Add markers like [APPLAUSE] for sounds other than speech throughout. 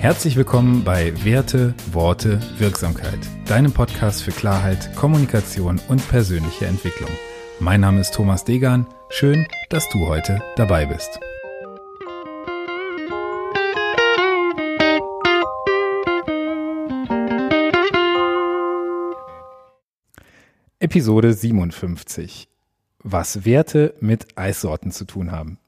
Herzlich willkommen bei Werte, Worte, Wirksamkeit, deinem Podcast für Klarheit, Kommunikation und persönliche Entwicklung. Mein Name ist Thomas Degan. Schön, dass du heute dabei bist. Episode 57. Was Werte mit Eissorten zu tun haben.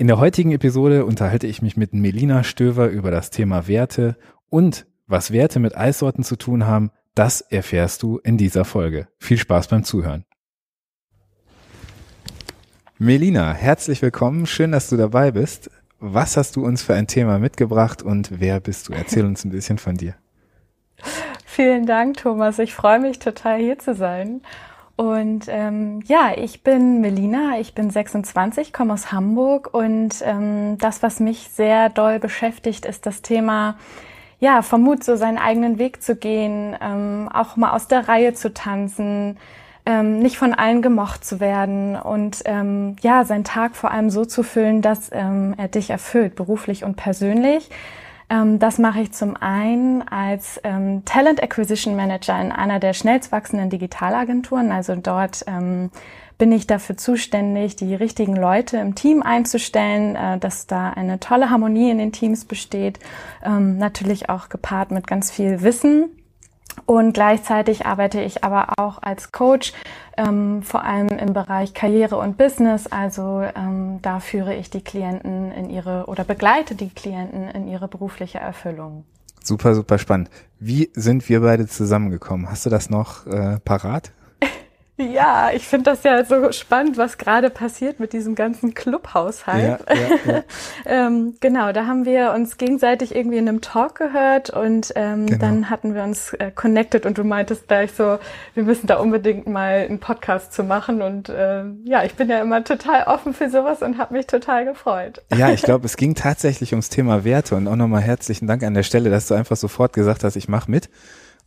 In der heutigen Episode unterhalte ich mich mit Melina Stöver über das Thema Werte und was Werte mit Eissorten zu tun haben, das erfährst du in dieser Folge. Viel Spaß beim Zuhören. Melina, herzlich willkommen. Schön, dass du dabei bist. Was hast du uns für ein Thema mitgebracht und wer bist du? Erzähl uns ein bisschen von dir. Vielen Dank, Thomas. Ich freue mich total hier zu sein. Und ähm, ja, ich bin Melina, ich bin 26, komme aus Hamburg und ähm, das, was mich sehr doll beschäftigt, ist das Thema, ja, vom Mut, so seinen eigenen Weg zu gehen, ähm, auch mal aus der Reihe zu tanzen, ähm, nicht von allen gemocht zu werden und ähm, ja, seinen Tag vor allem so zu füllen, dass ähm, er dich erfüllt, beruflich und persönlich. Ähm, das mache ich zum einen als ähm, Talent Acquisition Manager in einer der schnellst wachsenden Digitalagenturen. Also dort ähm, bin ich dafür zuständig, die richtigen Leute im Team einzustellen, äh, dass da eine tolle Harmonie in den Teams besteht. Ähm, natürlich auch gepaart mit ganz viel Wissen und gleichzeitig arbeite ich aber auch als Coach, ähm, vor allem im Bereich Karriere und Business. Also ähm, da führe ich die Klienten in ihre oder begleite die Klienten in ihre berufliche Erfüllung. Super, super spannend. Wie sind wir beide zusammengekommen? Hast du das noch äh, parat? Ja, ich finde das ja so spannend, was gerade passiert mit diesem ganzen Clubhaus-Hype. Ja, ja, ja. [LAUGHS] ähm, genau, da haben wir uns gegenseitig irgendwie in einem Talk gehört und ähm, genau. dann hatten wir uns äh, connected und du meintest gleich so, wir müssen da unbedingt mal einen Podcast zu machen und äh, ja, ich bin ja immer total offen für sowas und habe mich total gefreut. Ja, ich [LAUGHS] glaube, es ging tatsächlich ums Thema Werte und auch nochmal herzlichen Dank an der Stelle, dass du einfach sofort gesagt hast, ich mache mit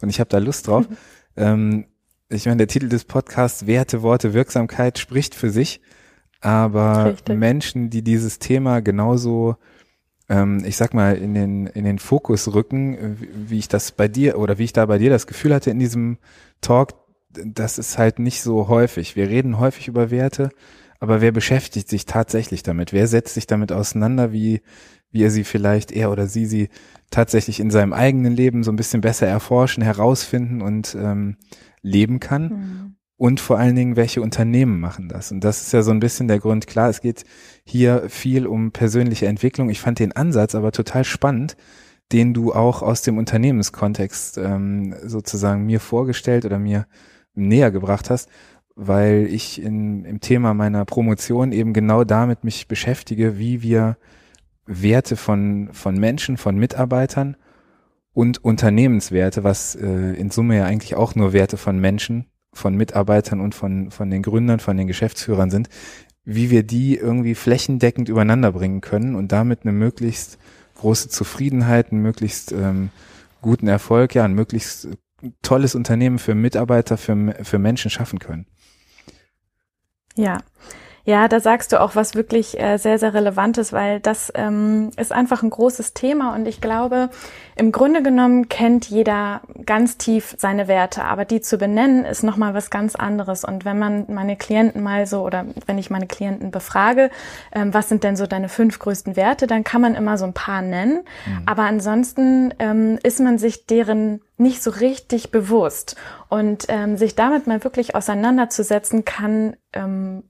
und ich habe da Lust drauf. [LAUGHS] ähm, ich meine, der Titel des Podcasts Werte, Worte, Wirksamkeit spricht für sich, aber Richtig. Menschen, die dieses Thema genauso, ähm, ich sag mal, in den, in den Fokus rücken, wie, ich das bei dir oder wie ich da bei dir das Gefühl hatte in diesem Talk, das ist halt nicht so häufig. Wir reden häufig über Werte, aber wer beschäftigt sich tatsächlich damit? Wer setzt sich damit auseinander, wie, wie er sie vielleicht, er oder sie sie tatsächlich in seinem eigenen Leben so ein bisschen besser erforschen, herausfinden und ähm, leben kann. Mhm. Und vor allen Dingen, welche Unternehmen machen das? Und das ist ja so ein bisschen der Grund. Klar, es geht hier viel um persönliche Entwicklung. Ich fand den Ansatz aber total spannend, den du auch aus dem Unternehmenskontext ähm, sozusagen mir vorgestellt oder mir näher gebracht hast, weil ich in, im Thema meiner Promotion eben genau damit mich beschäftige, wie wir Werte von, von Menschen, von Mitarbeitern und Unternehmenswerte, was äh, in Summe ja eigentlich auch nur Werte von Menschen, von Mitarbeitern und von, von den Gründern, von den Geschäftsführern sind, wie wir die irgendwie flächendeckend übereinander bringen können und damit eine möglichst große Zufriedenheit, einen möglichst ähm, guten Erfolg, ja, ein möglichst tolles Unternehmen für Mitarbeiter, für, für Menschen schaffen können. Ja, ja, da sagst du auch was wirklich äh, sehr, sehr Relevantes, weil das ähm, ist einfach ein großes Thema und ich glaube, im Grunde genommen kennt jeder ganz tief seine Werte, aber die zu benennen ist nochmal was ganz anderes. Und wenn man meine Klienten mal so oder wenn ich meine Klienten befrage, ähm, was sind denn so deine fünf größten Werte, dann kann man immer so ein paar nennen. Mhm. Aber ansonsten ähm, ist man sich deren nicht so richtig bewusst. Und ähm, sich damit mal wirklich auseinanderzusetzen, kann ähm,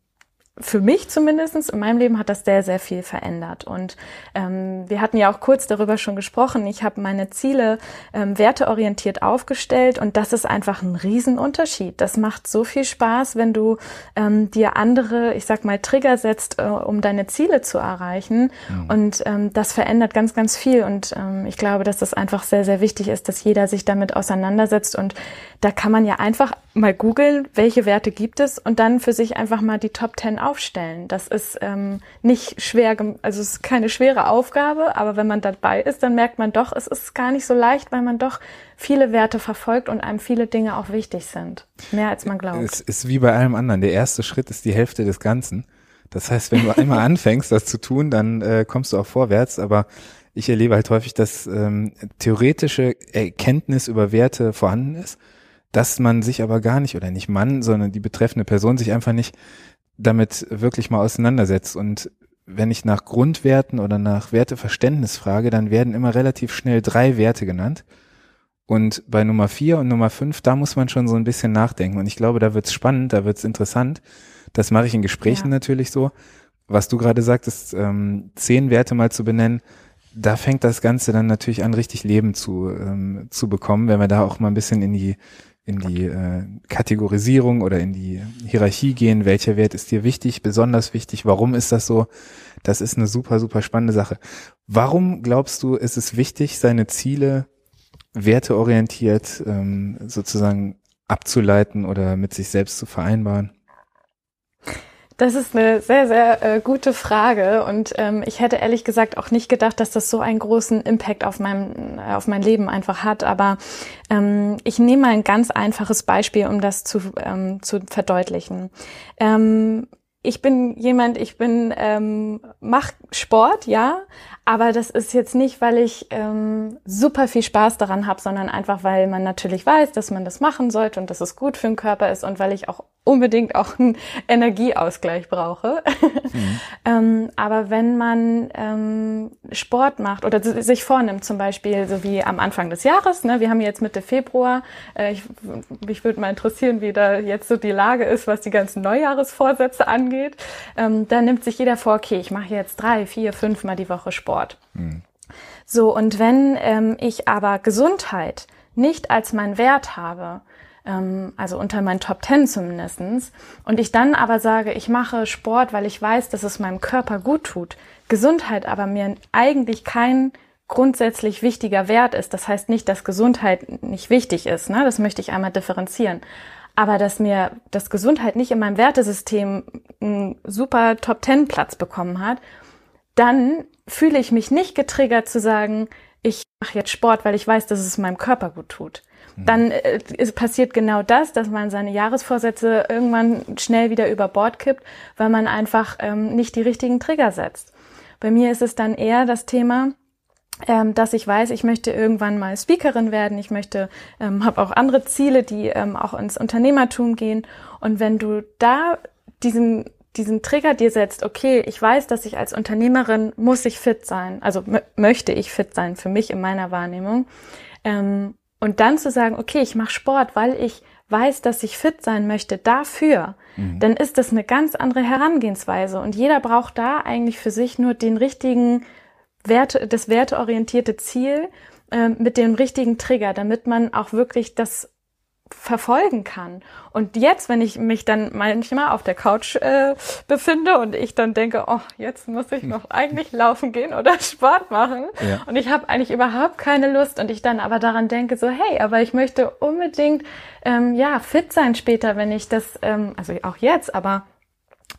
für mich zumindestens in meinem Leben hat das sehr, sehr viel verändert. Und ähm, wir hatten ja auch kurz darüber schon gesprochen. Ich habe meine Ziele ähm, werteorientiert aufgestellt und das ist einfach ein Riesenunterschied. Das macht so viel Spaß, wenn du ähm, dir andere, ich sag mal, Trigger setzt, äh, um deine Ziele zu erreichen. Mhm. Und ähm, das verändert ganz, ganz viel. Und ähm, ich glaube, dass das einfach sehr, sehr wichtig ist, dass jeder sich damit auseinandersetzt. Und da kann man ja einfach mal googeln, welche Werte gibt es und dann für sich einfach mal die Top Ten aufstellen. Das ist ähm, nicht schwer, also es ist keine schwere Aufgabe, aber wenn man dabei ist, dann merkt man doch, es ist gar nicht so leicht, weil man doch viele Werte verfolgt und einem viele Dinge auch wichtig sind. Mehr als man glaubt. Es ist wie bei allem anderen. Der erste Schritt ist die Hälfte des Ganzen. Das heißt, wenn du [LAUGHS] einmal anfängst, das zu tun, dann äh, kommst du auch vorwärts. Aber ich erlebe halt häufig, dass ähm, theoretische Erkenntnis über Werte vorhanden ist, dass man sich aber gar nicht, oder nicht Mann, sondern die betreffende Person sich einfach nicht damit wirklich mal auseinandersetzt. Und wenn ich nach Grundwerten oder nach Werteverständnis frage, dann werden immer relativ schnell drei Werte genannt. Und bei Nummer vier und Nummer fünf, da muss man schon so ein bisschen nachdenken. Und ich glaube, da wird's spannend, da wird's interessant. Das mache ich in Gesprächen ja. natürlich so. Was du gerade sagtest, ähm, zehn Werte mal zu benennen, da fängt das Ganze dann natürlich an, richtig Leben zu, ähm, zu bekommen, wenn wir da auch mal ein bisschen in die in die äh, Kategorisierung oder in die Hierarchie gehen, welcher Wert ist dir wichtig, besonders wichtig, warum ist das so? Das ist eine super, super spannende Sache. Warum glaubst du, ist es wichtig, seine Ziele werteorientiert ähm, sozusagen abzuleiten oder mit sich selbst zu vereinbaren? Das ist eine sehr, sehr äh, gute Frage und ähm, ich hätte ehrlich gesagt auch nicht gedacht, dass das so einen großen Impact auf mein, äh, auf mein Leben einfach hat. Aber ähm, ich nehme mal ein ganz einfaches Beispiel, um das zu, ähm, zu verdeutlichen. Ähm, ich bin jemand, ich bin ähm, mach Sport, ja, aber das ist jetzt nicht, weil ich ähm, super viel Spaß daran habe, sondern einfach, weil man natürlich weiß, dass man das machen sollte und dass es gut für den Körper ist und weil ich auch unbedingt auch einen Energieausgleich brauche. Mhm. [LAUGHS] ähm, aber wenn man ähm, Sport macht oder sich vornimmt, zum Beispiel so wie am Anfang des Jahres, ne, wir haben jetzt Mitte Februar, äh, ich, mich würde mal interessieren, wie da jetzt so die Lage ist, was die ganzen Neujahresvorsätze angeht. Ähm, da nimmt sich jeder vor, okay, ich mache jetzt drei, vier, fünf Mal die Woche Sport. Mhm. So, und wenn ähm, ich aber Gesundheit nicht als mein Wert habe, ähm, also unter meinen Top Ten zumindestens. Und ich dann aber sage, ich mache Sport, weil ich weiß, dass es meinem Körper gut tut. Gesundheit aber mir eigentlich kein grundsätzlich wichtiger Wert ist. Das heißt nicht, dass Gesundheit nicht wichtig ist. Ne? Das möchte ich einmal differenzieren. Aber dass mir das Gesundheit nicht in meinem Wertesystem einen super Top Ten Platz bekommen hat, dann fühle ich mich nicht getriggert zu sagen, ich mache jetzt Sport, weil ich weiß, dass es meinem Körper gut tut dann äh, passiert genau das, dass man seine Jahresvorsätze irgendwann schnell wieder über Bord kippt, weil man einfach ähm, nicht die richtigen Trigger setzt. Bei mir ist es dann eher das Thema, ähm, dass ich weiß, ich möchte irgendwann mal Speakerin werden, ich möchte, ähm, habe auch andere Ziele, die ähm, auch ins Unternehmertum gehen. Und wenn du da diesen diesen Trigger dir setzt, okay, ich weiß, dass ich als Unternehmerin muss ich fit sein, also möchte ich fit sein für mich in meiner Wahrnehmung, ähm, und dann zu sagen, okay, ich mache Sport, weil ich weiß, dass ich fit sein möchte dafür, mhm. dann ist das eine ganz andere Herangehensweise. Und jeder braucht da eigentlich für sich nur den richtigen Werte, das werteorientierte Ziel äh, mit dem richtigen Trigger, damit man auch wirklich das verfolgen kann. Und jetzt, wenn ich mich dann manchmal auf der Couch äh, befinde und ich dann denke, oh, jetzt muss ich noch eigentlich laufen gehen oder [LAUGHS] Sport machen ja. und ich habe eigentlich überhaupt keine Lust und ich dann aber daran denke, so hey, aber ich möchte unbedingt ähm, ja fit sein später, wenn ich das, ähm, also auch jetzt, aber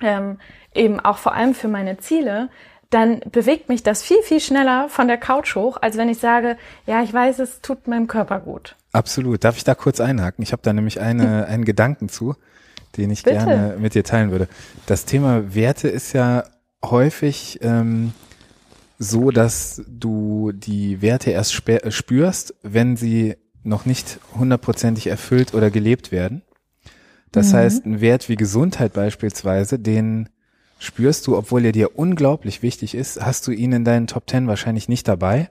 ähm, eben auch vor allem für meine Ziele, dann bewegt mich das viel, viel schneller von der Couch hoch, als wenn ich sage, ja, ich weiß, es tut meinem Körper gut. Absolut. Darf ich da kurz einhaken? Ich habe da nämlich eine, einen Gedanken zu, den ich Bitte. gerne mit dir teilen würde. Das Thema Werte ist ja häufig ähm, so, dass du die Werte erst spürst, wenn sie noch nicht hundertprozentig erfüllt oder gelebt werden. Das mhm. heißt, ein Wert wie Gesundheit beispielsweise, den spürst du, obwohl er dir unglaublich wichtig ist, hast du ihn in deinen Top Ten wahrscheinlich nicht dabei,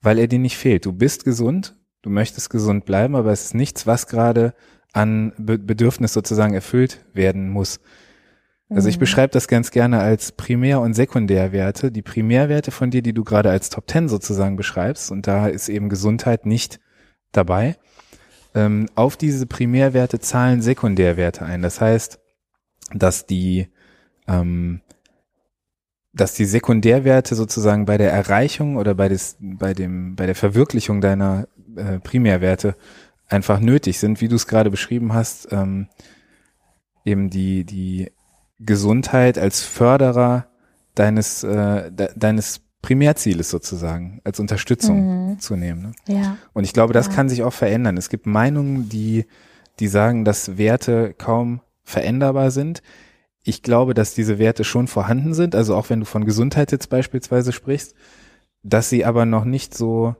weil er dir nicht fehlt. Du bist gesund, du möchtest gesund bleiben, aber es ist nichts, was gerade an Be Bedürfnis sozusagen erfüllt werden muss. Also ich mhm. beschreibe das ganz gerne als Primär- und Sekundärwerte. Die Primärwerte von dir, die du gerade als Top Ten sozusagen beschreibst, und da ist eben Gesundheit nicht dabei. Ähm, auf diese Primärwerte zahlen Sekundärwerte ein. Das heißt, dass die ähm, dass die Sekundärwerte sozusagen bei der Erreichung oder bei, des, bei, dem, bei der Verwirklichung deiner äh, Primärwerte einfach nötig sind, wie du es gerade beschrieben hast, ähm, eben die, die Gesundheit als Förderer deines, äh, de, deines Primärzieles sozusagen als Unterstützung mhm. zu nehmen. Ne? Ja. Und ich glaube, das ja. kann sich auch verändern. Es gibt Meinungen, die, die sagen, dass Werte kaum veränderbar sind ich glaube, dass diese Werte schon vorhanden sind. Also auch wenn du von Gesundheit jetzt beispielsweise sprichst, dass sie aber noch nicht so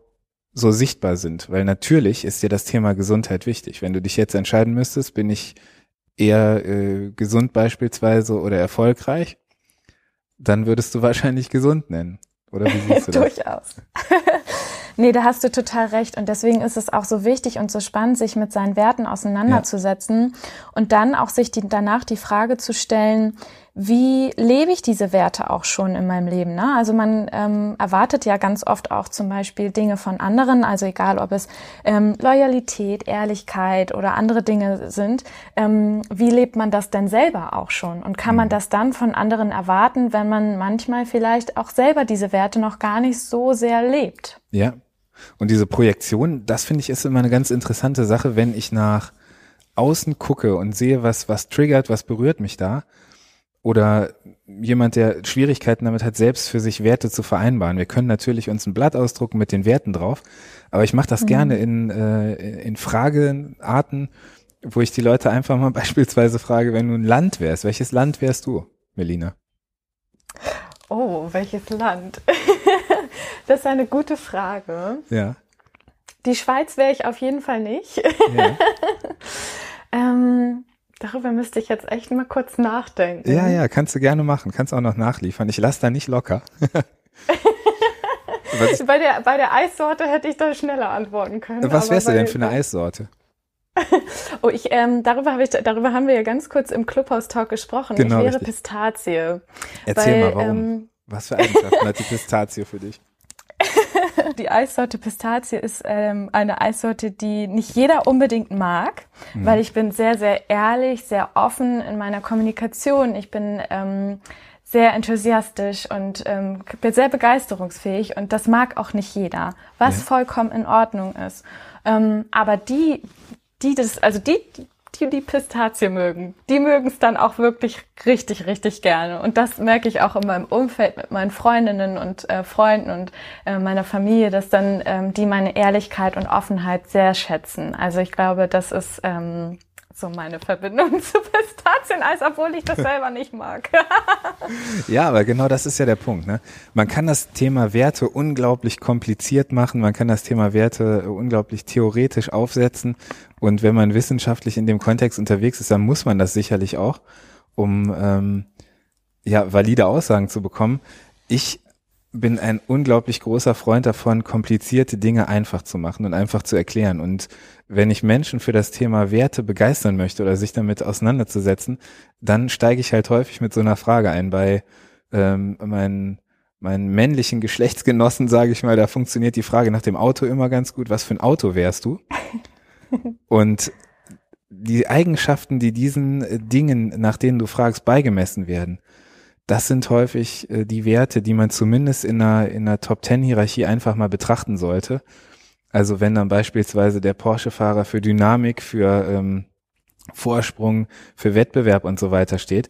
so sichtbar sind, weil natürlich ist dir das Thema Gesundheit wichtig. Wenn du dich jetzt entscheiden müsstest, bin ich eher äh, gesund beispielsweise oder erfolgreich, dann würdest du wahrscheinlich gesund nennen. Oder wie siehst du [LAUGHS] das? Durchaus. [LAUGHS] nee, da hast du total recht. Und deswegen ist es auch so wichtig und so spannend, sich mit seinen Werten auseinanderzusetzen ja. und dann auch sich die, danach die Frage zu stellen, wie lebe ich diese Werte auch schon in meinem Leben? Ne? Also man ähm, erwartet ja ganz oft auch zum Beispiel Dinge von anderen, also egal ob es ähm, Loyalität, Ehrlichkeit oder andere Dinge sind. Ähm, wie lebt man das denn selber auch schon? Und kann man mhm. das dann von anderen erwarten, wenn man manchmal vielleicht auch selber diese Werte noch gar nicht so sehr lebt? Ja. Und diese Projektion, das finde ich ist immer eine ganz interessante Sache, wenn ich nach außen gucke und sehe, was, was triggert, was berührt mich da oder jemand, der Schwierigkeiten damit hat, selbst für sich Werte zu vereinbaren. Wir können natürlich uns ein Blatt ausdrucken mit den Werten drauf, aber ich mache das mhm. gerne in, äh, in Fragearten, wo ich die Leute einfach mal [LAUGHS] beispielsweise frage, wenn du ein Land wärst, welches Land wärst du, Melina? Oh, welches Land? [LAUGHS] das ist eine gute Frage. Ja. Die Schweiz wäre ich auf jeden Fall nicht. Ja. [LAUGHS] ähm, Darüber müsste ich jetzt echt mal kurz nachdenken. Ja, ja, kannst du gerne machen. Kannst auch noch nachliefern. Ich lasse da nicht locker. [LAUGHS] bei, der, bei der Eissorte hätte ich da schneller antworten können. Was wärst du denn für eine Eissorte? [LAUGHS] oh, ich, ähm, darüber, habe ich, darüber haben wir ja ganz kurz im Clubhouse-Talk gesprochen. Genau, ich wäre richtig. Pistazie. Erzähl weil, mal, warum. Ähm, Was für Eigenschaften hat die [LAUGHS] Pistazie für dich? Die Eissorte Pistazie ist ähm, eine Eissorte, die nicht jeder unbedingt mag, mhm. weil ich bin sehr, sehr ehrlich, sehr offen in meiner Kommunikation. Ich bin ähm, sehr enthusiastisch und ähm, bin sehr begeisterungsfähig und das mag auch nicht jeder, was ja. vollkommen in Ordnung ist. Ähm, aber die, die das, also die, die die Pistazie mögen, die mögen es dann auch wirklich richtig, richtig gerne. Und das merke ich auch in meinem Umfeld mit meinen Freundinnen und äh, Freunden und äh, meiner Familie, dass dann ähm, die meine Ehrlichkeit und Offenheit sehr schätzen. Also ich glaube, das ist ähm, so meine Verbindung [LAUGHS] zu Pistazieneis, obwohl ich das [LAUGHS] selber nicht mag. ja, aber genau das ist ja der Punkt. Ne? Man kann das Thema Werte unglaublich kompliziert machen, man kann das Thema Werte unglaublich theoretisch aufsetzen und wenn man wissenschaftlich in dem Kontext unterwegs ist, dann muss man das sicherlich auch, um ähm, ja valide Aussagen zu bekommen. Ich bin ein unglaublich großer Freund davon, komplizierte Dinge einfach zu machen und einfach zu erklären. Und wenn ich Menschen für das Thema Werte begeistern möchte oder sich damit auseinanderzusetzen, dann steige ich halt häufig mit so einer Frage ein. Bei ähm, meinen, meinen männlichen Geschlechtsgenossen, sage ich mal, da funktioniert die Frage nach dem Auto immer ganz gut. Was für ein Auto wärst du? [LAUGHS] Und die Eigenschaften, die diesen Dingen, nach denen du fragst, beigemessen werden, das sind häufig äh, die Werte, die man zumindest in einer, in einer Top-Ten-Hierarchie einfach mal betrachten sollte. Also wenn dann beispielsweise der Porsche-Fahrer für Dynamik, für ähm, Vorsprung, für Wettbewerb und so weiter steht,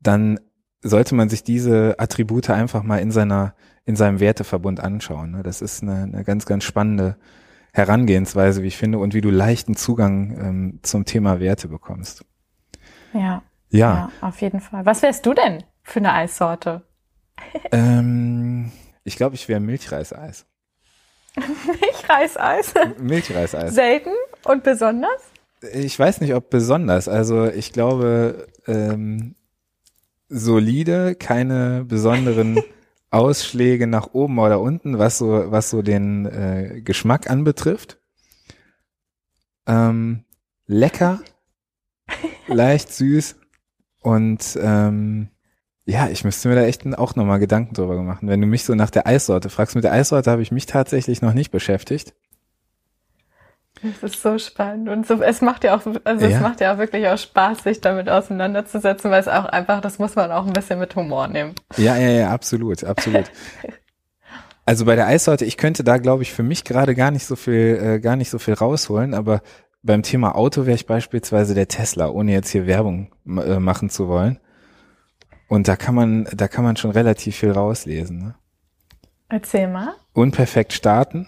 dann sollte man sich diese Attribute einfach mal in seiner, in seinem Werteverbund anschauen. Ne? Das ist eine, eine ganz, ganz spannende Herangehensweise, wie ich finde, und wie du leichten Zugang ähm, zum Thema Werte bekommst. Ja. Ja. ja auf jeden Fall. Was wärst du denn für eine Eissorte? ähm, ich glaube, ich wäre Milchreiseis. [LAUGHS] Milchreiseis? Milchreiseis. Selten und besonders? Ich weiß nicht, ob besonders. Also ich glaube, ähm, solide, keine besonderen [LAUGHS] Ausschläge nach oben oder unten, was so, was so den äh, Geschmack anbetrifft. Ähm, lecker, [LAUGHS] leicht süß und ähm, ja, ich müsste mir da echt auch nochmal Gedanken drüber gemacht. Wenn du mich so nach der Eissorte fragst, mit der Eissorte habe ich mich tatsächlich noch nicht beschäftigt. Das ist so spannend und so, es macht ja auch, also ja. es macht ja auch wirklich auch Spaß, sich damit auseinanderzusetzen, weil es auch einfach, das muss man auch ein bisschen mit Humor nehmen. Ja, ja, ja, absolut, absolut. [LAUGHS] also bei der Eissorte, ich könnte da, glaube ich, für mich gerade gar nicht so viel, äh, gar nicht so viel rausholen, aber beim Thema Auto wäre ich beispielsweise der Tesla, ohne jetzt hier Werbung äh, machen zu wollen. Und da kann man, da kann man schon relativ viel rauslesen. Ne? Erzähl mal. Unperfekt starten.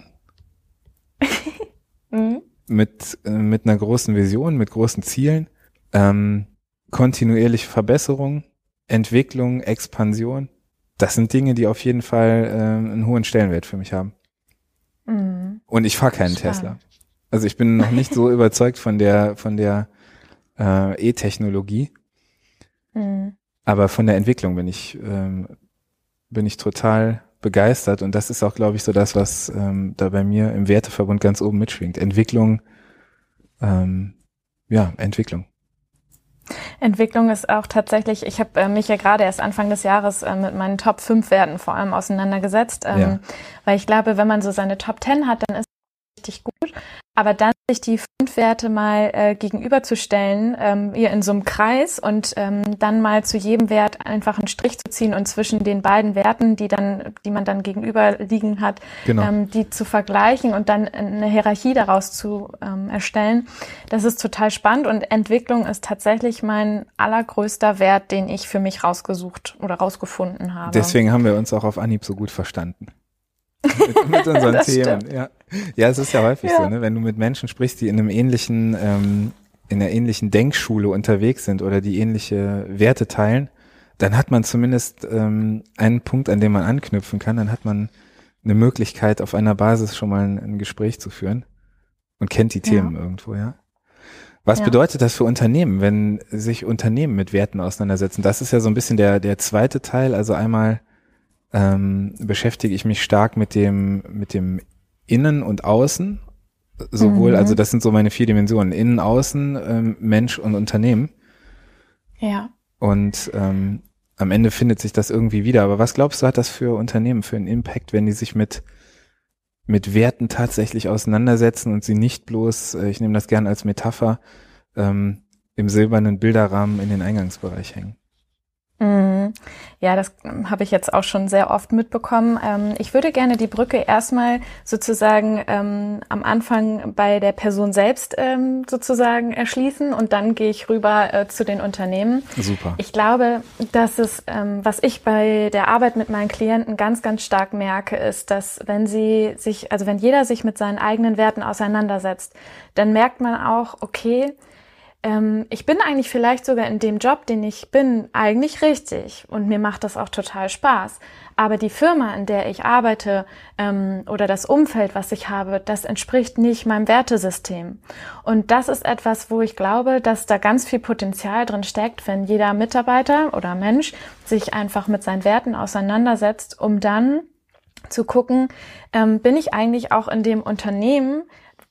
[LAUGHS] mhm. Mit, äh, mit einer großen Vision, mit großen Zielen. Ähm, kontinuierliche Verbesserung, Entwicklung, Expansion. das sind Dinge, die auf jeden Fall äh, einen hohen Stellenwert für mich haben. Mhm. Und ich fahre keinen Spannend. Tesla. Also ich bin noch nicht so [LAUGHS] überzeugt von der von der äh, E-Technologie, mhm. Aber von der Entwicklung bin ich ähm, bin ich total begeistert und das ist auch, glaube ich, so das, was ähm, da bei mir im Werteverbund ganz oben mitschwingt. Entwicklung, ähm, ja, Entwicklung. Entwicklung ist auch tatsächlich, ich habe äh, mich ja gerade erst Anfang des Jahres äh, mit meinen Top 5 Werten vor allem auseinandergesetzt, ähm, ja. weil ich glaube, wenn man so seine Top 10 hat, dann ist richtig gut. Aber dann sich die fünf Werte mal äh, gegenüberzustellen, ähm, hier in so einem Kreis und ähm, dann mal zu jedem Wert einfach einen Strich zu ziehen und zwischen den beiden Werten, die dann, die man dann gegenüber liegen hat, genau. ähm, die zu vergleichen und dann eine Hierarchie daraus zu ähm, erstellen. Das ist total spannend und Entwicklung ist tatsächlich mein allergrößter Wert, den ich für mich rausgesucht oder rausgefunden habe. Deswegen haben wir uns auch auf Anhieb so gut verstanden mit, mit unseren [LAUGHS] Themen. Ja. ja, es ist ja häufig ja. so, ne? wenn du mit Menschen sprichst, die in einem ähnlichen, ähm, in einer ähnlichen Denkschule unterwegs sind oder die ähnliche Werte teilen, dann hat man zumindest ähm, einen Punkt, an dem man anknüpfen kann. Dann hat man eine Möglichkeit, auf einer Basis schon mal ein, ein Gespräch zu führen und kennt die Themen ja. irgendwo, ja. Was ja. bedeutet das für Unternehmen, wenn sich Unternehmen mit Werten auseinandersetzen? Das ist ja so ein bisschen der, der zweite Teil. Also einmal ähm, beschäftige ich mich stark mit dem, mit dem Innen und Außen. Sowohl, mhm. also das sind so meine vier Dimensionen. Innen, Außen, ähm, Mensch und Unternehmen. Ja. Und ähm, am Ende findet sich das irgendwie wieder. Aber was glaubst du, hat das für Unternehmen für einen Impact, wenn die sich mit mit Werten tatsächlich auseinandersetzen und sie nicht bloß, äh, ich nehme das gerne als Metapher, ähm, im silbernen Bilderrahmen in den Eingangsbereich hängen? Mhm. Ja, das habe ich jetzt auch schon sehr oft mitbekommen. Ähm, ich würde gerne die Brücke erstmal sozusagen ähm, am Anfang bei der Person selbst ähm, sozusagen erschließen und dann gehe ich rüber äh, zu den Unternehmen. Super. Ich glaube, dass es, was ich bei der Arbeit mit meinen Klienten ganz, ganz stark merke, ist, dass wenn sie sich, also wenn jeder sich mit seinen eigenen Werten auseinandersetzt, dann merkt man auch, okay, ähm, ich bin eigentlich vielleicht sogar in dem Job, den ich bin, eigentlich richtig und mir macht das auch total Spaß. Aber die Firma, in der ich arbeite ähm, oder das Umfeld, was ich habe, das entspricht nicht meinem Wertesystem. Und das ist etwas, wo ich glaube, dass da ganz viel Potenzial drin steckt, wenn jeder Mitarbeiter oder Mensch sich einfach mit seinen Werten auseinandersetzt, um dann zu gucken, ähm, bin ich eigentlich auch in dem Unternehmen,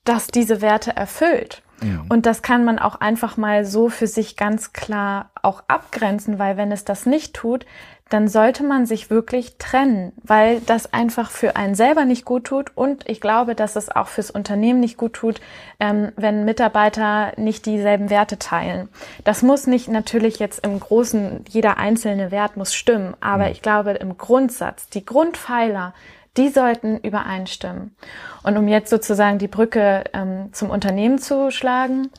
das diese Werte erfüllt. Ja. Und das kann man auch einfach mal so für sich ganz klar auch abgrenzen, weil wenn es das nicht tut, dann sollte man sich wirklich trennen, weil das einfach für einen selber nicht gut tut und ich glaube, dass es auch fürs Unternehmen nicht gut tut, ähm, wenn Mitarbeiter nicht dieselben Werte teilen. Das muss nicht natürlich jetzt im Großen, jeder einzelne Wert muss stimmen, aber ich glaube im Grundsatz, die Grundpfeiler, die sollten übereinstimmen. Und um jetzt sozusagen die Brücke ähm, zum Unternehmen zu schlagen,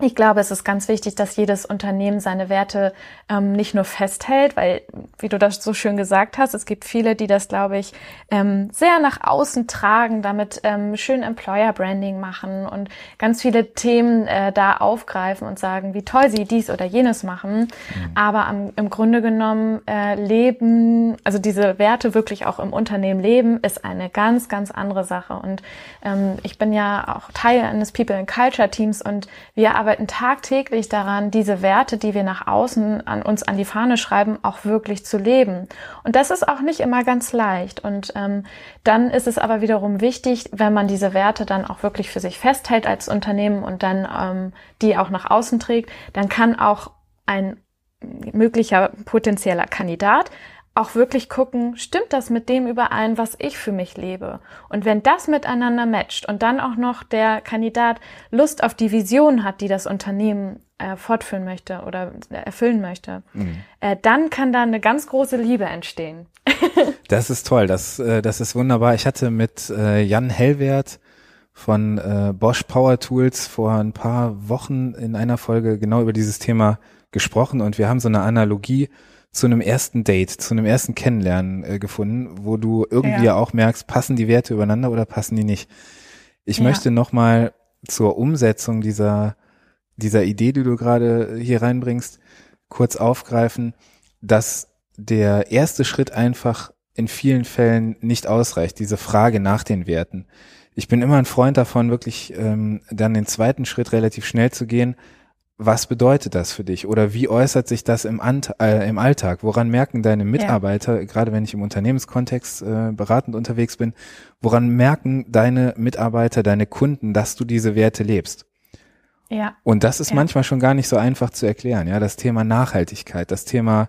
ich glaube, es ist ganz wichtig, dass jedes Unternehmen seine Werte ähm, nicht nur festhält, weil, wie du das so schön gesagt hast, es gibt viele, die das, glaube ich, ähm, sehr nach außen tragen, damit ähm, schön Employer Branding machen und ganz viele Themen äh, da aufgreifen und sagen, wie toll sie dies oder jenes machen. Mhm. Aber am, im Grunde genommen äh, leben, also diese Werte wirklich auch im Unternehmen leben, ist eine ganz, ganz andere Sache. Und ähm, ich bin ja auch Teil eines People and Culture Teams und wir arbeiten tagtäglich daran, diese Werte, die wir nach außen an uns an die Fahne schreiben, auch wirklich zu leben. Und das ist auch nicht immer ganz leicht. Und ähm, dann ist es aber wiederum wichtig, wenn man diese Werte dann auch wirklich für sich festhält als Unternehmen und dann ähm, die auch nach außen trägt, dann kann auch ein möglicher potenzieller Kandidat auch wirklich gucken, stimmt das mit dem überein, was ich für mich lebe? Und wenn das miteinander matcht und dann auch noch der Kandidat Lust auf die Vision hat, die das Unternehmen äh, fortführen möchte oder erfüllen möchte, mhm. äh, dann kann da eine ganz große Liebe entstehen. [LAUGHS] das ist toll, das, äh, das ist wunderbar. Ich hatte mit äh, Jan Hellwert von äh, Bosch Power Tools vor ein paar Wochen in einer Folge genau über dieses Thema gesprochen und wir haben so eine Analogie zu einem ersten Date, zu einem ersten Kennenlernen äh, gefunden, wo du irgendwie ja. auch merkst, passen die Werte übereinander oder passen die nicht. Ich ja. möchte nochmal zur Umsetzung dieser, dieser Idee, die du gerade hier reinbringst, kurz aufgreifen, dass der erste Schritt einfach in vielen Fällen nicht ausreicht, diese Frage nach den Werten. Ich bin immer ein Freund davon, wirklich ähm, dann den zweiten Schritt relativ schnell zu gehen. Was bedeutet das für dich? Oder wie äußert sich das im, Ant äh, im Alltag? Woran merken deine Mitarbeiter, ja. gerade wenn ich im Unternehmenskontext äh, beratend unterwegs bin, woran merken deine Mitarbeiter, deine Kunden, dass du diese Werte lebst? Ja. Und das ist ja. manchmal schon gar nicht so einfach zu erklären. Ja, das Thema Nachhaltigkeit, das Thema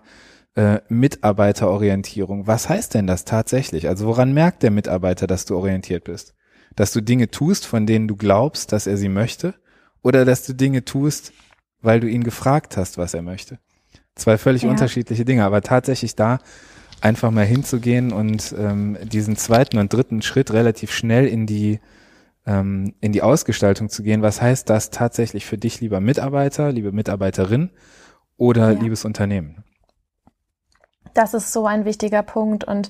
äh, Mitarbeiterorientierung. Was heißt denn das tatsächlich? Also woran merkt der Mitarbeiter, dass du orientiert bist? Dass du Dinge tust, von denen du glaubst, dass er sie möchte? Oder dass du Dinge tust, weil du ihn gefragt hast, was er möchte? Zwei völlig ja. unterschiedliche Dinge, aber tatsächlich da einfach mal hinzugehen und ähm, diesen zweiten und dritten Schritt relativ schnell in die ähm, in die Ausgestaltung zu gehen. Was heißt das tatsächlich für dich, lieber Mitarbeiter, liebe Mitarbeiterin oder ja. liebes Unternehmen? Das ist so ein wichtiger Punkt und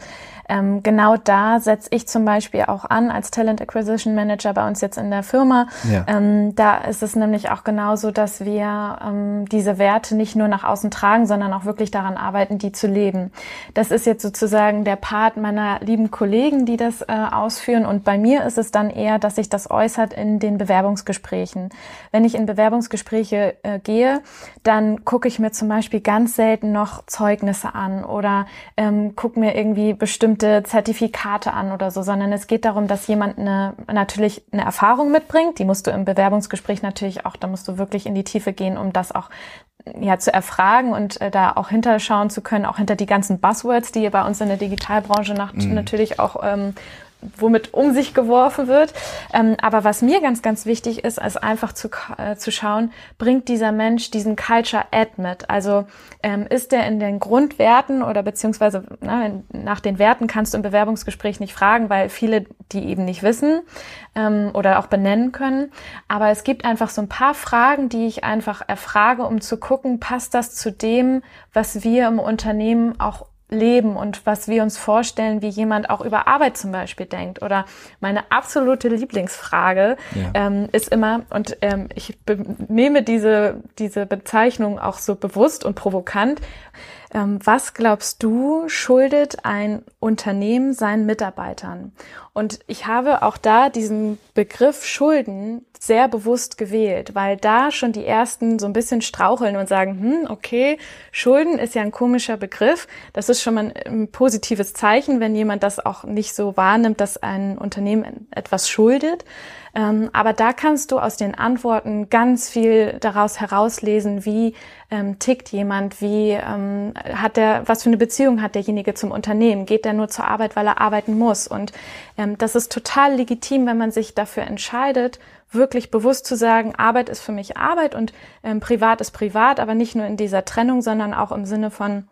ähm, genau da setze ich zum Beispiel auch an als Talent Acquisition Manager bei uns jetzt in der Firma. Ja. Ähm, da ist es nämlich auch genauso, dass wir ähm, diese Werte nicht nur nach außen tragen, sondern auch wirklich daran arbeiten, die zu leben. Das ist jetzt sozusagen der Part meiner lieben Kollegen, die das äh, ausführen. Und bei mir ist es dann eher, dass sich das äußert in den Bewerbungsgesprächen. Wenn ich in Bewerbungsgespräche äh, gehe, dann gucke ich mir zum Beispiel ganz selten noch Zeugnisse an oder ähm, gucke mir irgendwie bestimmte bestimmte Zertifikate an oder so, sondern es geht darum, dass jemand eine, natürlich eine Erfahrung mitbringt. Die musst du im Bewerbungsgespräch natürlich auch, da musst du wirklich in die Tiefe gehen, um das auch ja zu erfragen und äh, da auch hinterschauen zu können, auch hinter die ganzen Buzzwords, die bei uns in der Digitalbranche nach, mhm. natürlich auch ähm, womit um sich geworfen wird. Ähm, aber was mir ganz, ganz wichtig ist, ist einfach zu, äh, zu schauen, bringt dieser Mensch diesen Culture Add mit? Also ähm, ist der in den Grundwerten oder beziehungsweise na, nach den Werten kannst du im Bewerbungsgespräch nicht fragen, weil viele die eben nicht wissen ähm, oder auch benennen können. Aber es gibt einfach so ein paar Fragen, die ich einfach erfrage, um zu gucken, passt das zu dem, was wir im Unternehmen auch leben und was wir uns vorstellen, wie jemand auch über Arbeit zum Beispiel denkt. Oder meine absolute Lieblingsfrage ja. ähm, ist immer, und ähm, ich nehme diese, diese Bezeichnung auch so bewusst und provokant, ähm, was glaubst du, schuldet ein Unternehmen seinen Mitarbeitern? Und ich habe auch da diesen Begriff Schulden sehr bewusst gewählt, weil da schon die ersten so ein bisschen straucheln und sagen, hm, okay, Schulden ist ja ein komischer Begriff. Das ist schon mal ein positives Zeichen, wenn jemand das auch nicht so wahrnimmt, dass ein Unternehmen etwas schuldet. Ähm, aber da kannst du aus den Antworten ganz viel daraus herauslesen, wie ähm, tickt jemand, wie ähm, hat der, was für eine Beziehung hat derjenige zum Unternehmen? Geht der nur zur Arbeit, weil er arbeiten muss? Und ähm, das ist total legitim, wenn man sich dafür entscheidet, wirklich bewusst zu sagen, Arbeit ist für mich Arbeit und ähm, privat ist privat, aber nicht nur in dieser Trennung, sondern auch im Sinne von,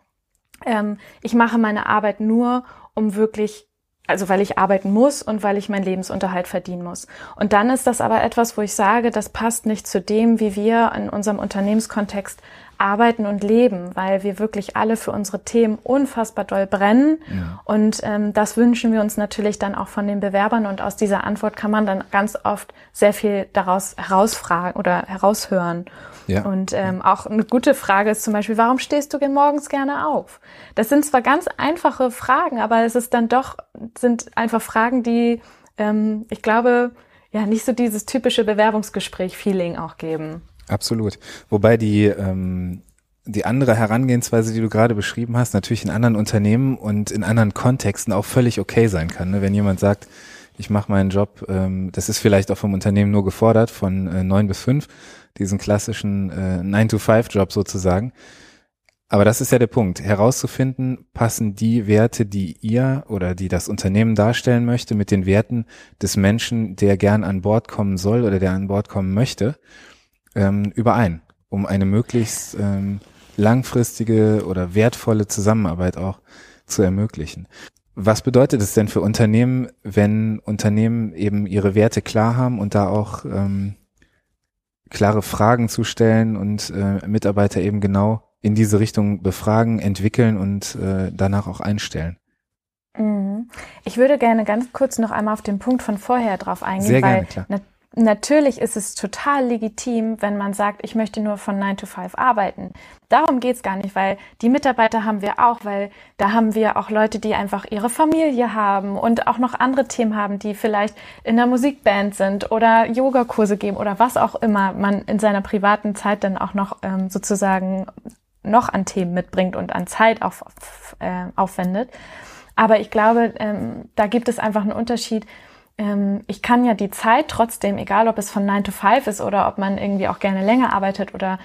ähm, ich mache meine Arbeit nur, um wirklich also weil ich arbeiten muss und weil ich meinen Lebensunterhalt verdienen muss. Und dann ist das aber etwas, wo ich sage, das passt nicht zu dem, wie wir in unserem Unternehmenskontext arbeiten und leben, weil wir wirklich alle für unsere Themen unfassbar doll brennen. Ja. Und ähm, das wünschen wir uns natürlich dann auch von den Bewerbern. Und aus dieser Antwort kann man dann ganz oft sehr viel daraus herausfragen oder heraushören. Ja. Und ähm, auch eine gute Frage ist zum Beispiel, warum stehst du morgens gerne auf? Das sind zwar ganz einfache Fragen, aber es ist dann doch, sind einfach Fragen, die, ähm, ich glaube, ja, nicht so dieses typische Bewerbungsgespräch-Feeling auch geben. Absolut. Wobei die, ähm, die andere Herangehensweise, die du gerade beschrieben hast, natürlich in anderen Unternehmen und in anderen Kontexten auch völlig okay sein kann. Ne? Wenn jemand sagt, ich mache meinen Job, ähm, das ist vielleicht auch vom Unternehmen nur gefordert, von äh, neun bis fünf, diesen klassischen äh, 9-to-5-Job sozusagen. Aber das ist ja der Punkt, herauszufinden, passen die Werte, die ihr oder die das Unternehmen darstellen möchte, mit den Werten des Menschen, der gern an Bord kommen soll oder der an Bord kommen möchte, ähm, überein, um eine möglichst ähm, langfristige oder wertvolle Zusammenarbeit auch zu ermöglichen. Was bedeutet es denn für Unternehmen, wenn Unternehmen eben ihre Werte klar haben und da auch ähm, klare Fragen zu stellen und äh, Mitarbeiter eben genau in diese Richtung befragen, entwickeln und äh, danach auch einstellen. Mhm. Ich würde gerne ganz kurz noch einmal auf den Punkt von vorher drauf eingehen, Sehr weil gerne, klar natürlich ist es total legitim, wenn man sagt, ich möchte nur von 9 to 5 arbeiten. Darum geht's gar nicht, weil die Mitarbeiter haben wir auch, weil da haben wir auch Leute, die einfach ihre Familie haben und auch noch andere Themen haben, die vielleicht in der Musikband sind oder Yogakurse geben oder was auch immer man in seiner privaten Zeit dann auch noch ähm, sozusagen noch an Themen mitbringt und an Zeit auf, äh, aufwendet. Aber ich glaube, ähm, da gibt es einfach einen Unterschied. Ähm, ich kann ja die Zeit trotzdem, egal ob es von 9 to 5 ist oder ob man irgendwie auch gerne länger arbeitet oder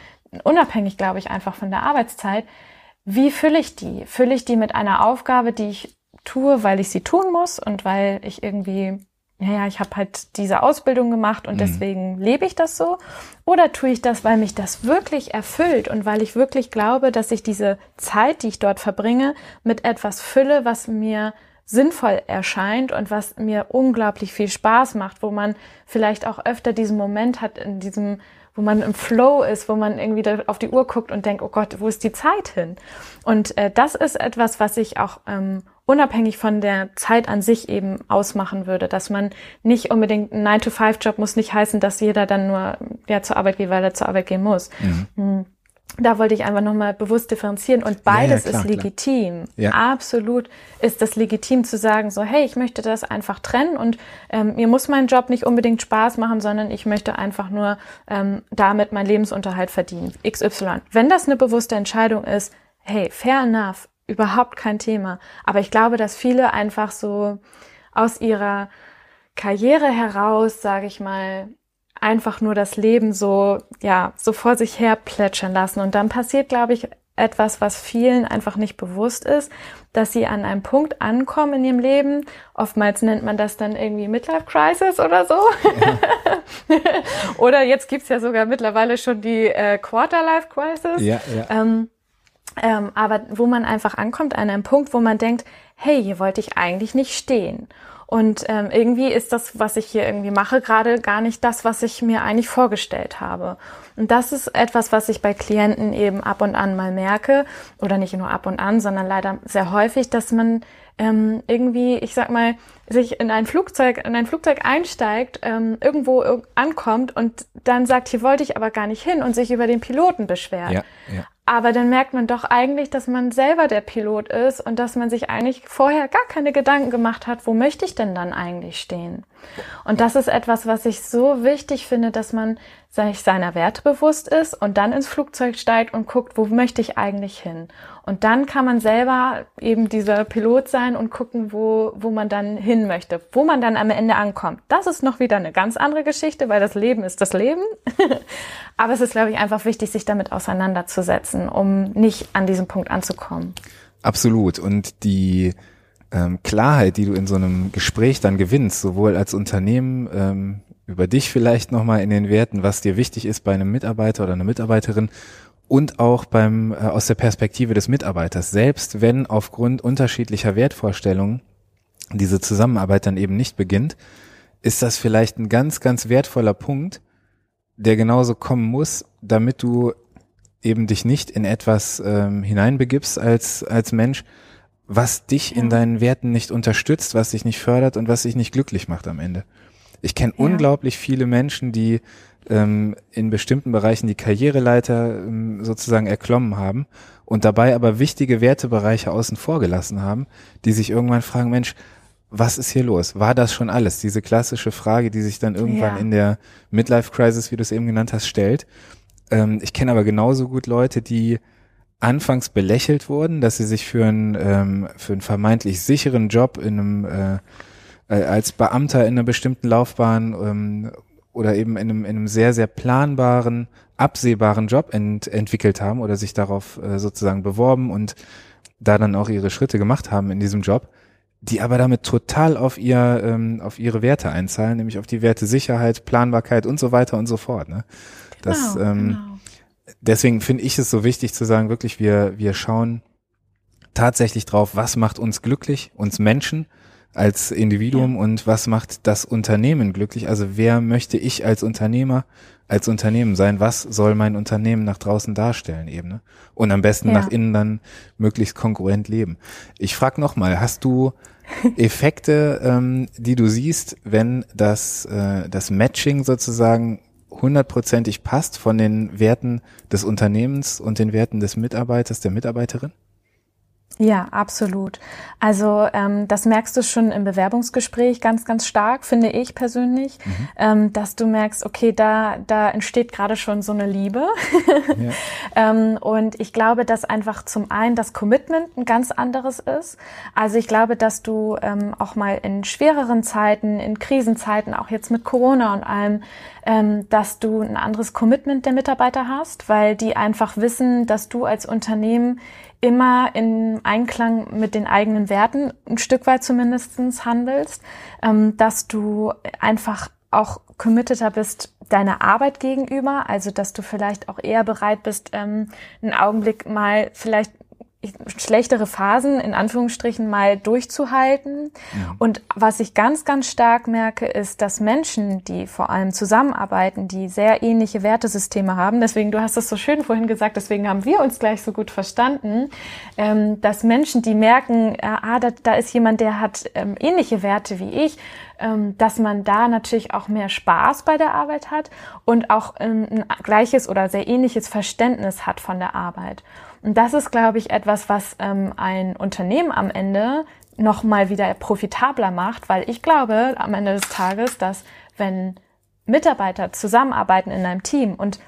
unabhängig, glaube ich, einfach von der Arbeitszeit, wie fülle ich die? Fülle ich die mit einer Aufgabe, die ich tue, weil ich sie tun muss und weil ich irgendwie, naja, ich habe halt diese Ausbildung gemacht und mhm. deswegen lebe ich das so? Oder tue ich das, weil mich das wirklich erfüllt und weil ich wirklich glaube, dass ich diese Zeit, die ich dort verbringe, mit etwas fülle, was mir sinnvoll erscheint und was mir unglaublich viel Spaß macht, wo man vielleicht auch öfter diesen Moment hat in diesem wo man im Flow ist, wo man irgendwie auf die Uhr guckt und denkt, oh Gott, wo ist die Zeit hin? Und äh, das ist etwas, was ich auch ähm, unabhängig von der Zeit an sich eben ausmachen würde, dass man nicht unbedingt ein 9-to-5-Job muss nicht heißen, dass jeder dann nur ja zur Arbeit geht, weil er zur Arbeit gehen muss. Mhm. Da wollte ich einfach nochmal bewusst differenzieren und beides ja, ja, klar, ist legitim. Ja. Absolut ist das legitim zu sagen, so hey, ich möchte das einfach trennen und ähm, mir muss mein Job nicht unbedingt Spaß machen, sondern ich möchte einfach nur ähm, damit meinen Lebensunterhalt verdienen. XY. Wenn das eine bewusste Entscheidung ist, hey, fair enough, überhaupt kein Thema. Aber ich glaube, dass viele einfach so aus ihrer Karriere heraus, sage ich mal, einfach nur das Leben so, ja, so vor sich her plätschern lassen. Und dann passiert, glaube ich, etwas, was vielen einfach nicht bewusst ist, dass sie an einem Punkt ankommen in ihrem Leben. Oftmals nennt man das dann irgendwie Midlife Crisis oder so. Ja. [LAUGHS] oder jetzt gibt's ja sogar mittlerweile schon die äh, Quarterlife Crisis. Ja, ja. Ähm, ähm, aber wo man einfach ankommt an einem Punkt, wo man denkt, hey, hier wollte ich eigentlich nicht stehen. Und ähm, irgendwie ist das, was ich hier irgendwie mache, gerade gar nicht das, was ich mir eigentlich vorgestellt habe. Und das ist etwas, was ich bei Klienten eben ab und an mal merke, oder nicht nur ab und an, sondern leider sehr häufig, dass man ähm, irgendwie, ich sag mal, sich in ein Flugzeug, in ein Flugzeug einsteigt, ähm, irgendwo ankommt und dann sagt, hier wollte ich aber gar nicht hin und sich über den Piloten beschwert. Ja, ja. Aber dann merkt man doch eigentlich, dass man selber der Pilot ist und dass man sich eigentlich vorher gar keine Gedanken gemacht hat, wo möchte ich denn dann eigentlich stehen? Und das ist etwas, was ich so wichtig finde, dass man sich seiner Werte bewusst ist und dann ins Flugzeug steigt und guckt, wo möchte ich eigentlich hin? Und dann kann man selber eben dieser Pilot sein und gucken, wo, wo man dann hin möchte, wo man dann am Ende ankommt. Das ist noch wieder eine ganz andere Geschichte, weil das Leben ist das Leben. [LAUGHS] Aber es ist, glaube ich, einfach wichtig, sich damit auseinanderzusetzen, um nicht an diesem Punkt anzukommen. Absolut. Und die ähm, Klarheit, die du in so einem Gespräch dann gewinnst, sowohl als Unternehmen ähm, über dich vielleicht nochmal in den Werten, was dir wichtig ist bei einem Mitarbeiter oder einer Mitarbeiterin und auch beim äh, aus der Perspektive des Mitarbeiters. Selbst wenn aufgrund unterschiedlicher Wertvorstellungen diese Zusammenarbeit dann eben nicht beginnt, ist das vielleicht ein ganz, ganz wertvoller Punkt, der genauso kommen muss, damit du eben dich nicht in etwas ähm, hineinbegibst als, als Mensch, was dich in deinen Werten nicht unterstützt, was dich nicht fördert und was dich nicht glücklich macht am Ende. Ich kenne ja. unglaublich viele Menschen, die ähm, in bestimmten Bereichen die Karriereleiter ähm, sozusagen erklommen haben und dabei aber wichtige Wertebereiche außen vor gelassen haben, die sich irgendwann fragen, Mensch, was ist hier los? War das schon alles? Diese klassische Frage, die sich dann irgendwann ja. in der Midlife Crisis, wie du es eben genannt hast, stellt. Ähm, ich kenne aber genauso gut Leute, die anfangs belächelt wurden, dass sie sich für einen, ähm, für einen vermeintlich sicheren Job in einem äh, als Beamter in einer bestimmten Laufbahn ähm, oder eben in einem, in einem sehr, sehr planbaren, absehbaren Job ent, entwickelt haben oder sich darauf äh, sozusagen beworben und da dann auch ihre Schritte gemacht haben in diesem Job, die aber damit total auf ihr, ähm, auf ihre Werte einzahlen, nämlich auf die Werte Sicherheit, Planbarkeit und so weiter und so fort. Ne? Das, genau, ähm, genau. Deswegen finde ich es so wichtig zu sagen, wirklich, wir, wir schauen tatsächlich drauf, was macht uns glücklich, uns Menschen, als Individuum ja. und was macht das Unternehmen glücklich? Also wer möchte ich als Unternehmer, als Unternehmen sein? Was soll mein Unternehmen nach draußen darstellen eben? Ne? Und am besten ja. nach innen dann möglichst konkurrent leben. Ich frage nochmal, hast du [LAUGHS] Effekte, ähm, die du siehst, wenn das, äh, das Matching sozusagen hundertprozentig passt von den Werten des Unternehmens und den Werten des Mitarbeiters, der Mitarbeiterin? Ja, absolut. Also ähm, das merkst du schon im Bewerbungsgespräch ganz, ganz stark, finde ich persönlich, mhm. ähm, dass du merkst, okay, da, da entsteht gerade schon so eine Liebe. ja. [LAUGHS] ähm, und ich glaube, dass einfach zum einen das Commitment ein ganz anderes ist. Also ich glaube, dass du ähm, auch mal in schwereren Zeiten, in Krisenzeiten, auch jetzt mit Corona und allem, ähm, dass du ein anderes Commitment der Mitarbeiter hast, weil die einfach wissen, dass du als Unternehmen immer in Einklang mit den eigenen Werten ein Stück weit zumindestens handelst, ähm, dass du einfach auch committeter bist deiner Arbeit gegenüber, also dass du vielleicht auch eher bereit bist, ähm, einen Augenblick mal vielleicht schlechtere Phasen in Anführungsstrichen mal durchzuhalten. Ja. Und was ich ganz, ganz stark merke, ist, dass Menschen, die vor allem zusammenarbeiten, die sehr ähnliche Wertesysteme haben, deswegen, du hast das so schön vorhin gesagt, deswegen haben wir uns gleich so gut verstanden, ähm, dass Menschen, die merken, äh, ah, da, da ist jemand, der hat ähm, ähnliche Werte wie ich, ähm, dass man da natürlich auch mehr Spaß bei der Arbeit hat und auch ähm, ein gleiches oder sehr ähnliches Verständnis hat von der Arbeit. Und das ist, glaube ich, etwas, was ähm, ein Unternehmen am Ende noch mal wieder profitabler macht, weil ich glaube am Ende des Tages, dass wenn Mitarbeiter zusammenarbeiten in einem Team und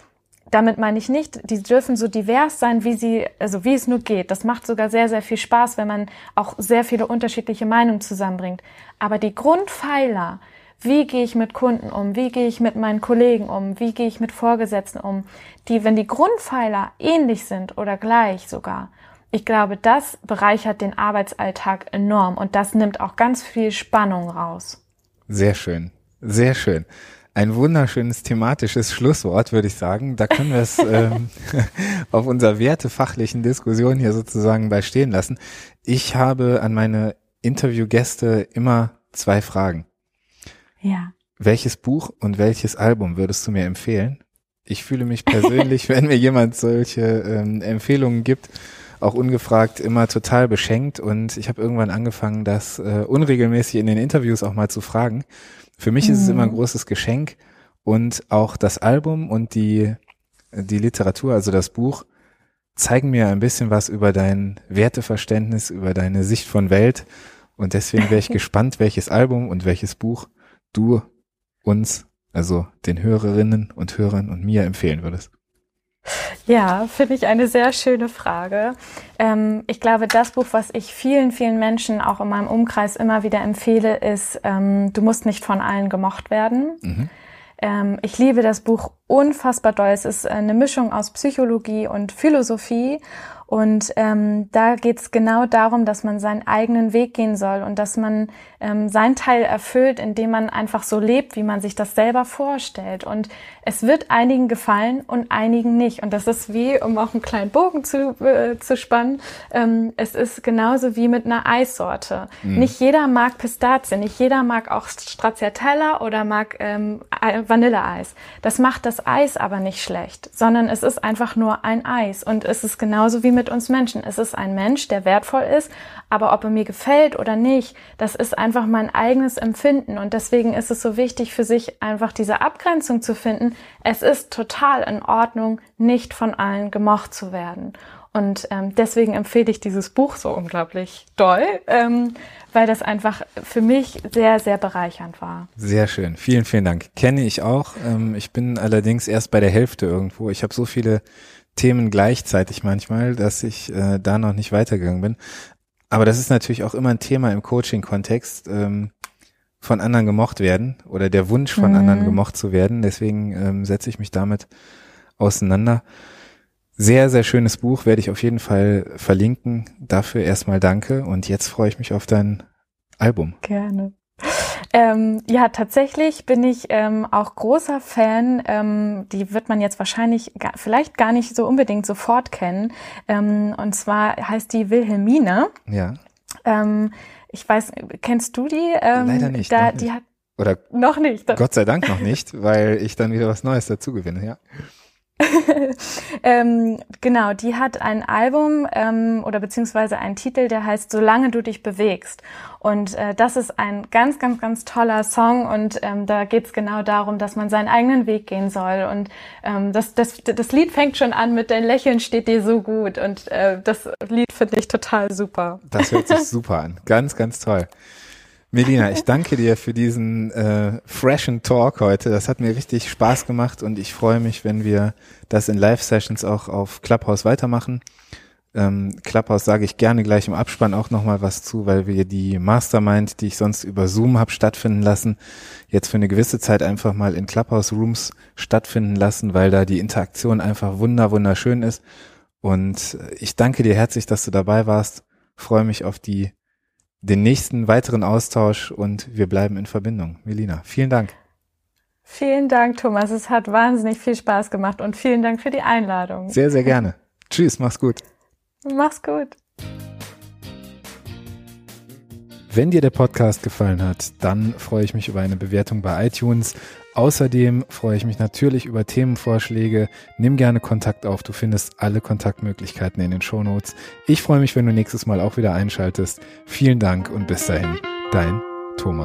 damit meine ich nicht, die dürfen so divers sein, wie sie, also wie es nur geht. Das macht sogar sehr, sehr viel Spaß, wenn man auch sehr viele unterschiedliche Meinungen zusammenbringt. Aber die Grundpfeiler, wie gehe ich mit Kunden um? Wie gehe ich mit meinen Kollegen um? Wie gehe ich mit Vorgesetzten um? Die, wenn die Grundpfeiler ähnlich sind oder gleich sogar, ich glaube, das bereichert den Arbeitsalltag enorm und das nimmt auch ganz viel Spannung raus. Sehr schön, sehr schön. Ein wunderschönes thematisches Schlusswort, würde ich sagen. Da können wir es [LAUGHS] ähm, [LAUGHS] auf unserer wertefachlichen Diskussion hier sozusagen bei stehen lassen. Ich habe an meine Interviewgäste immer zwei Fragen. Ja. Welches Buch und welches Album würdest du mir empfehlen? Ich fühle mich persönlich, [LAUGHS] wenn mir jemand solche ähm, Empfehlungen gibt, auch ungefragt immer total beschenkt und ich habe irgendwann angefangen, das äh, unregelmäßig in den Interviews auch mal zu fragen. Für mich mhm. ist es immer ein mhm. großes Geschenk und auch das Album und die, die Literatur, also das Buch, zeigen mir ein bisschen was über dein Werteverständnis, über deine Sicht von Welt und deswegen wäre ich [LAUGHS] gespannt, welches Album und welches Buch du uns, also den Hörerinnen und Hörern und mir empfehlen würdest? Ja, finde ich eine sehr schöne Frage. Ähm, ich glaube, das Buch, was ich vielen, vielen Menschen auch in meinem Umkreis immer wieder empfehle, ist ähm, Du musst nicht von allen gemocht werden. Mhm. Ähm, ich liebe das Buch unfassbar doll. Es ist eine Mischung aus Psychologie und Philosophie und ähm, da geht es genau darum, dass man seinen eigenen Weg gehen soll und dass man ähm, seinen Teil erfüllt, indem man einfach so lebt, wie man sich das selber vorstellt. Und es wird einigen gefallen und einigen nicht. Und das ist wie, um auch einen kleinen Bogen zu, äh, zu spannen, ähm, es ist genauso wie mit einer Eissorte. Mhm. Nicht jeder mag Pistazien, nicht jeder mag auch Stracciatella oder mag ähm, Vanilleeis. Das macht das Eis aber nicht schlecht, sondern es ist einfach nur ein Eis. Und es ist genauso wie mit mit uns Menschen. Es ist ein Mensch, der wertvoll ist, aber ob er mir gefällt oder nicht, das ist einfach mein eigenes Empfinden. Und deswegen ist es so wichtig für sich einfach diese Abgrenzung zu finden. Es ist total in Ordnung, nicht von allen gemocht zu werden. Und ähm, deswegen empfehle ich dieses Buch so unglaublich doll, ähm, weil das einfach für mich sehr, sehr bereichernd war. Sehr schön. Vielen, vielen Dank. Kenne ich auch. Ähm, ich bin allerdings erst bei der Hälfte irgendwo. Ich habe so viele Themen gleichzeitig manchmal, dass ich äh, da noch nicht weitergegangen bin. Aber das ist natürlich auch immer ein Thema im Coaching-Kontext, ähm, von anderen gemocht werden oder der Wunsch von mhm. anderen gemocht zu werden. Deswegen ähm, setze ich mich damit auseinander. Sehr, sehr schönes Buch, werde ich auf jeden Fall verlinken. Dafür erstmal danke und jetzt freue ich mich auf dein Album. Gerne. Ähm, ja, tatsächlich bin ich ähm, auch großer Fan. Ähm, die wird man jetzt wahrscheinlich gar, vielleicht gar nicht so unbedingt sofort kennen. Ähm, und zwar heißt die Wilhelmine. Ja. Ähm, Ich weiß, kennst du die? Ähm, Leider nicht. Da, nicht. Die hat oder noch nicht. Gott sei Dank noch nicht, weil ich dann wieder was Neues dazu gewinne, ja. [LAUGHS] ähm, genau, die hat ein Album ähm, oder beziehungsweise einen Titel, der heißt Solange du dich bewegst. Und äh, das ist ein ganz, ganz, ganz toller Song und ähm, da geht's genau darum, dass man seinen eigenen Weg gehen soll. Und ähm, das, das, das Lied fängt schon an mit Dein Lächeln steht dir so gut und äh, das Lied finde ich total super. Das hört sich super an. Ganz, ganz toll. Melina, ich danke dir für diesen äh, freshen Talk heute. Das hat mir richtig Spaß gemacht und ich freue mich, wenn wir das in Live-Sessions auch auf Clubhouse weitermachen. Ähm, Clubhouse sage ich gerne gleich im Abspann auch nochmal was zu, weil wir die Mastermind, die ich sonst über Zoom habe stattfinden lassen, jetzt für eine gewisse Zeit einfach mal in Clubhouse-Rooms stattfinden lassen, weil da die Interaktion einfach wunder wunderschön ist. Und ich danke dir herzlich, dass du dabei warst. Freue mich auf die den nächsten weiteren Austausch und wir bleiben in Verbindung. Melina, vielen Dank. Vielen Dank, Thomas. Es hat wahnsinnig viel Spaß gemacht und vielen Dank für die Einladung. Sehr, sehr gerne. [LAUGHS] Tschüss, mach's gut. Mach's gut. Wenn dir der Podcast gefallen hat, dann freue ich mich über eine Bewertung bei iTunes. Außerdem freue ich mich natürlich über Themenvorschläge. Nimm gerne Kontakt auf. Du findest alle Kontaktmöglichkeiten in den Shownotes. Ich freue mich, wenn du nächstes Mal auch wieder einschaltest. Vielen Dank und bis dahin, dein Thomas.